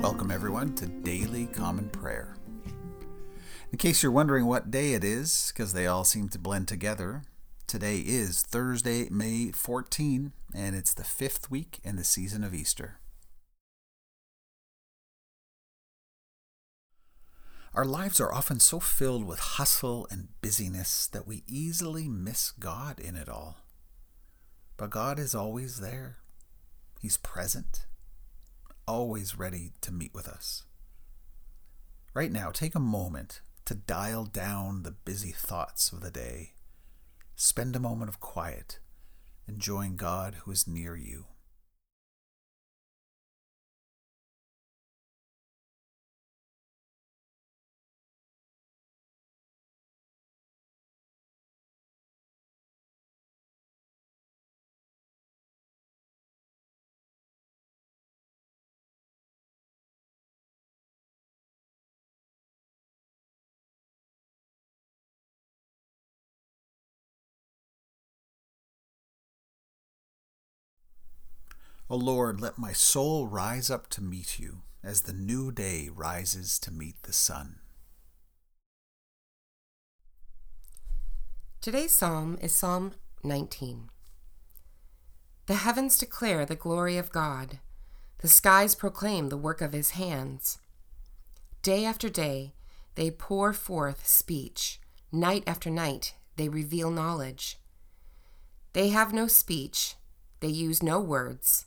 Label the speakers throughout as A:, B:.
A: Welcome, everyone, to Daily Common Prayer. In case you're wondering what day it is, because they all seem to blend together, today is Thursday, May 14, and it's the fifth week in the season of Easter. Our lives are often so filled with hustle and busyness that we easily miss God in it all. But God is always there, He's present always ready to meet with us. Right now, take a moment to dial down the busy thoughts of the day. Spend a moment of quiet, enjoying God who is near you. O Lord, let my soul rise up to meet you as the new day rises to meet the sun.
B: Today's psalm is Psalm 19. The heavens declare the glory of God, the skies proclaim the work of his hands. Day after day, they pour forth speech, night after night, they reveal knowledge. They have no speech, they use no words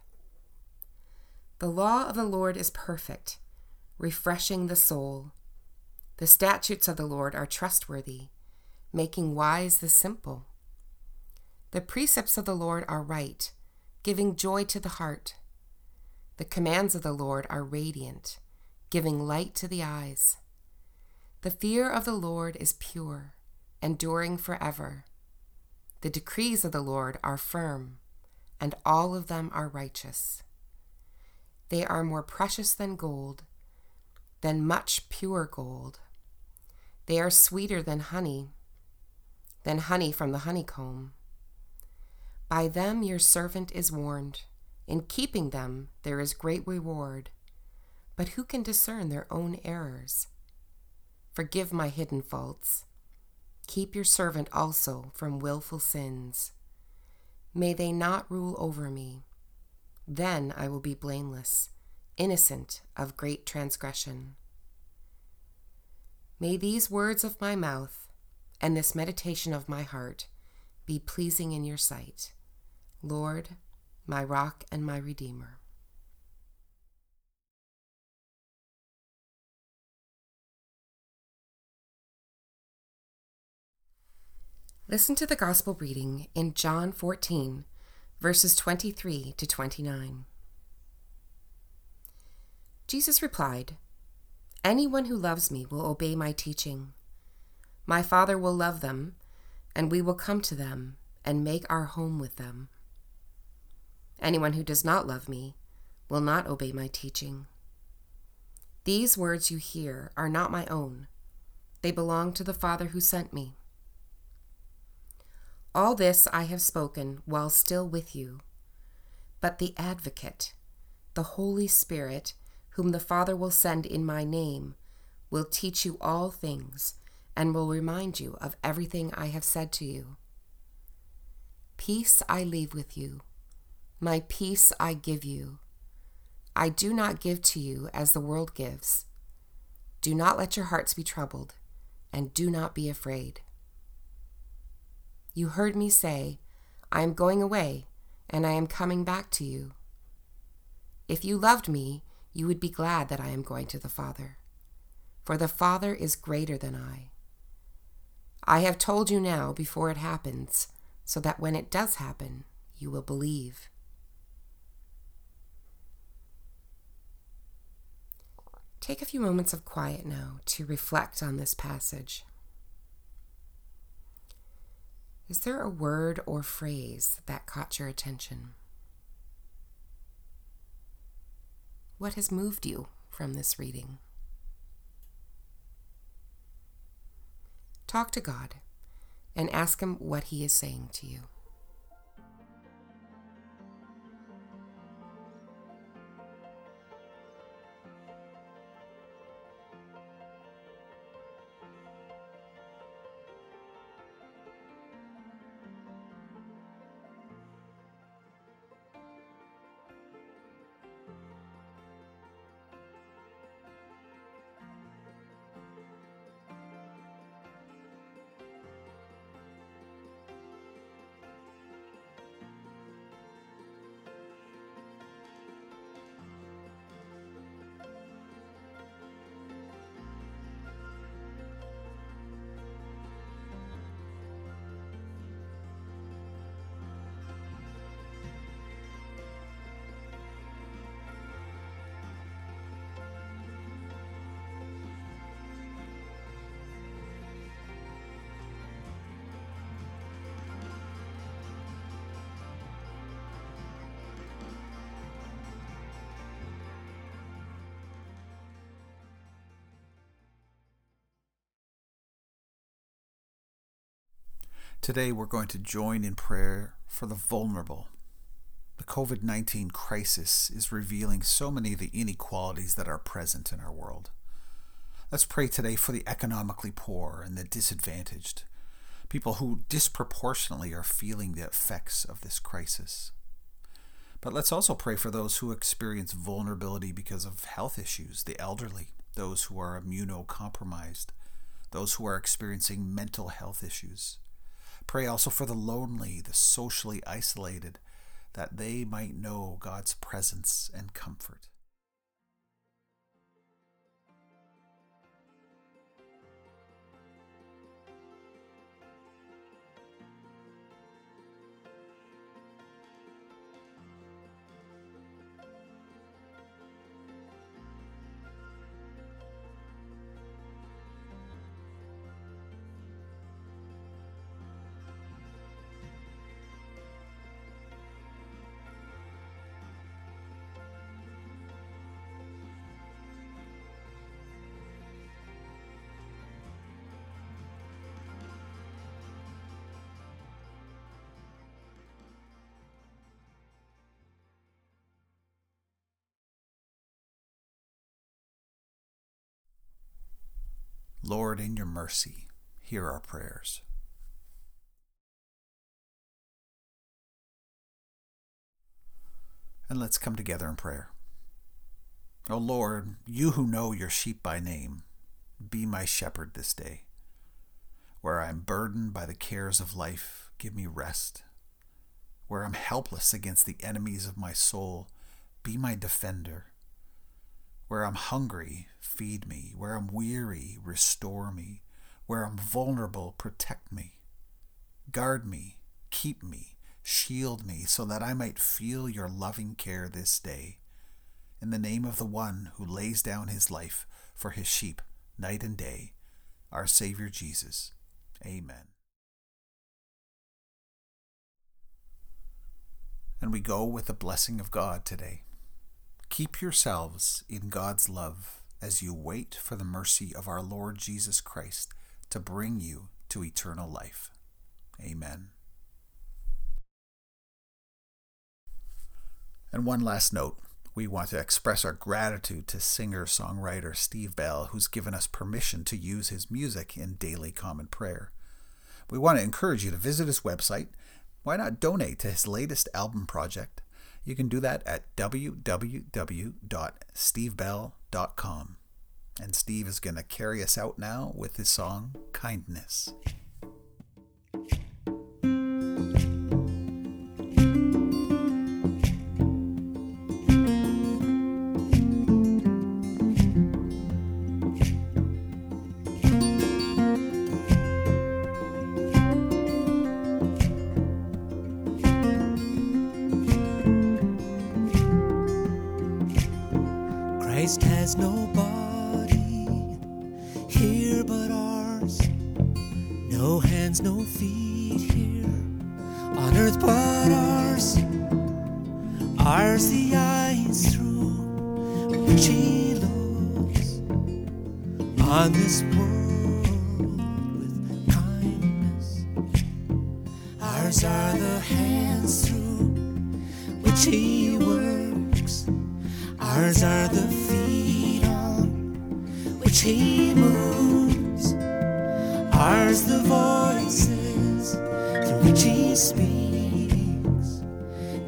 B: The law of the Lord is perfect, refreshing the soul. The statutes of the Lord are trustworthy, making wise the simple. The precepts of the Lord are right, giving joy to the heart. The commands of the Lord are radiant, giving light to the eyes. The fear of the Lord is pure, enduring forever. The decrees of the Lord are firm, and all of them are righteous. They are more precious than gold, than much pure gold. They are sweeter than honey, than honey from the honeycomb. By them your servant is warned. In keeping them there is great reward. But who can discern their own errors? Forgive my hidden faults. Keep your servant also from wilful sins. May they not rule over me. Then I will be blameless, innocent of great transgression. May these words of my mouth and this meditation of my heart be pleasing in your sight, Lord, my rock and my redeemer. Listen to the gospel reading in John 14 verses 23 to 29. Jesus replied, Anyone who loves me will obey my teaching. My Father will love them, and we will come to them and make our home with them. Anyone who does not love me will not obey my teaching. These words you hear are not my own, they belong to the Father who sent me. All this I have spoken while still with you. But the Advocate, the Holy Spirit, whom the Father will send in my name, will teach you all things and will remind you of everything I have said to you. Peace I leave with you, my peace I give you. I do not give to you as the world gives. Do not let your hearts be troubled, and do not be afraid. You heard me say, I am going away, and I am coming back to you. If you loved me, you would be glad that I am going to the Father. For the Father is greater than I. I have told you now before it happens, so that when it does happen, you will believe. Take a few moments of quiet now to reflect on this passage. Is there a word or phrase that caught your attention? What has moved you from this reading? Talk to God and ask Him what He is saying to you.
A: Today, we're going to join in prayer for the vulnerable. The COVID 19 crisis is revealing so many of the inequalities that are present in our world. Let's pray today for the economically poor and the disadvantaged, people who disproportionately are feeling the effects of this crisis. But let's also pray for those who experience vulnerability because of health issues, the elderly, those who are immunocompromised, those who are experiencing mental health issues. Pray also for the lonely, the socially isolated, that they might know God's presence and comfort. Lord, in your mercy, hear our prayers. And let's come together in prayer. O Lord, you who know your sheep by name, be my shepherd this day. Where I am burdened by the cares of life, give me rest. Where I'm helpless against the enemies of my soul, be my defender. Where I'm hungry, feed me. Where I'm weary, restore me. Where I'm vulnerable, protect me. Guard me, keep me, shield me, so that I might feel your loving care this day. In the name of the one who lays down his life for his sheep night and day, our Savior Jesus. Amen. And we go with the blessing of God today. Keep yourselves in God's love as you wait for the mercy of our Lord Jesus Christ to bring you to eternal life. Amen. And one last note we want to express our gratitude to singer songwriter Steve Bell, who's given us permission to use his music in daily common prayer. We want to encourage you to visit his website. Why not donate to his latest album project? You can do that at www.stevebell.com. And Steve is going to carry us out now with his song, Kindness.
C: Christ has no body here but ours, no hands, no feet here on earth but ours. Ours the eyes through which He looks on this world with kindness. Ours are the hands through which He works. Ours are the He moves. Ours the voices through which He speaks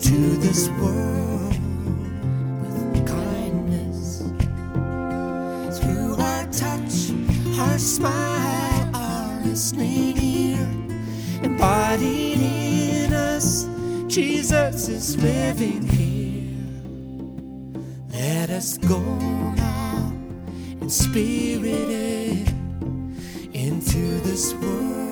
C: to this world with kindness. Through our touch, our smile, our listening ear, embodied in us, Jesus is living here. Let us go spirited into this world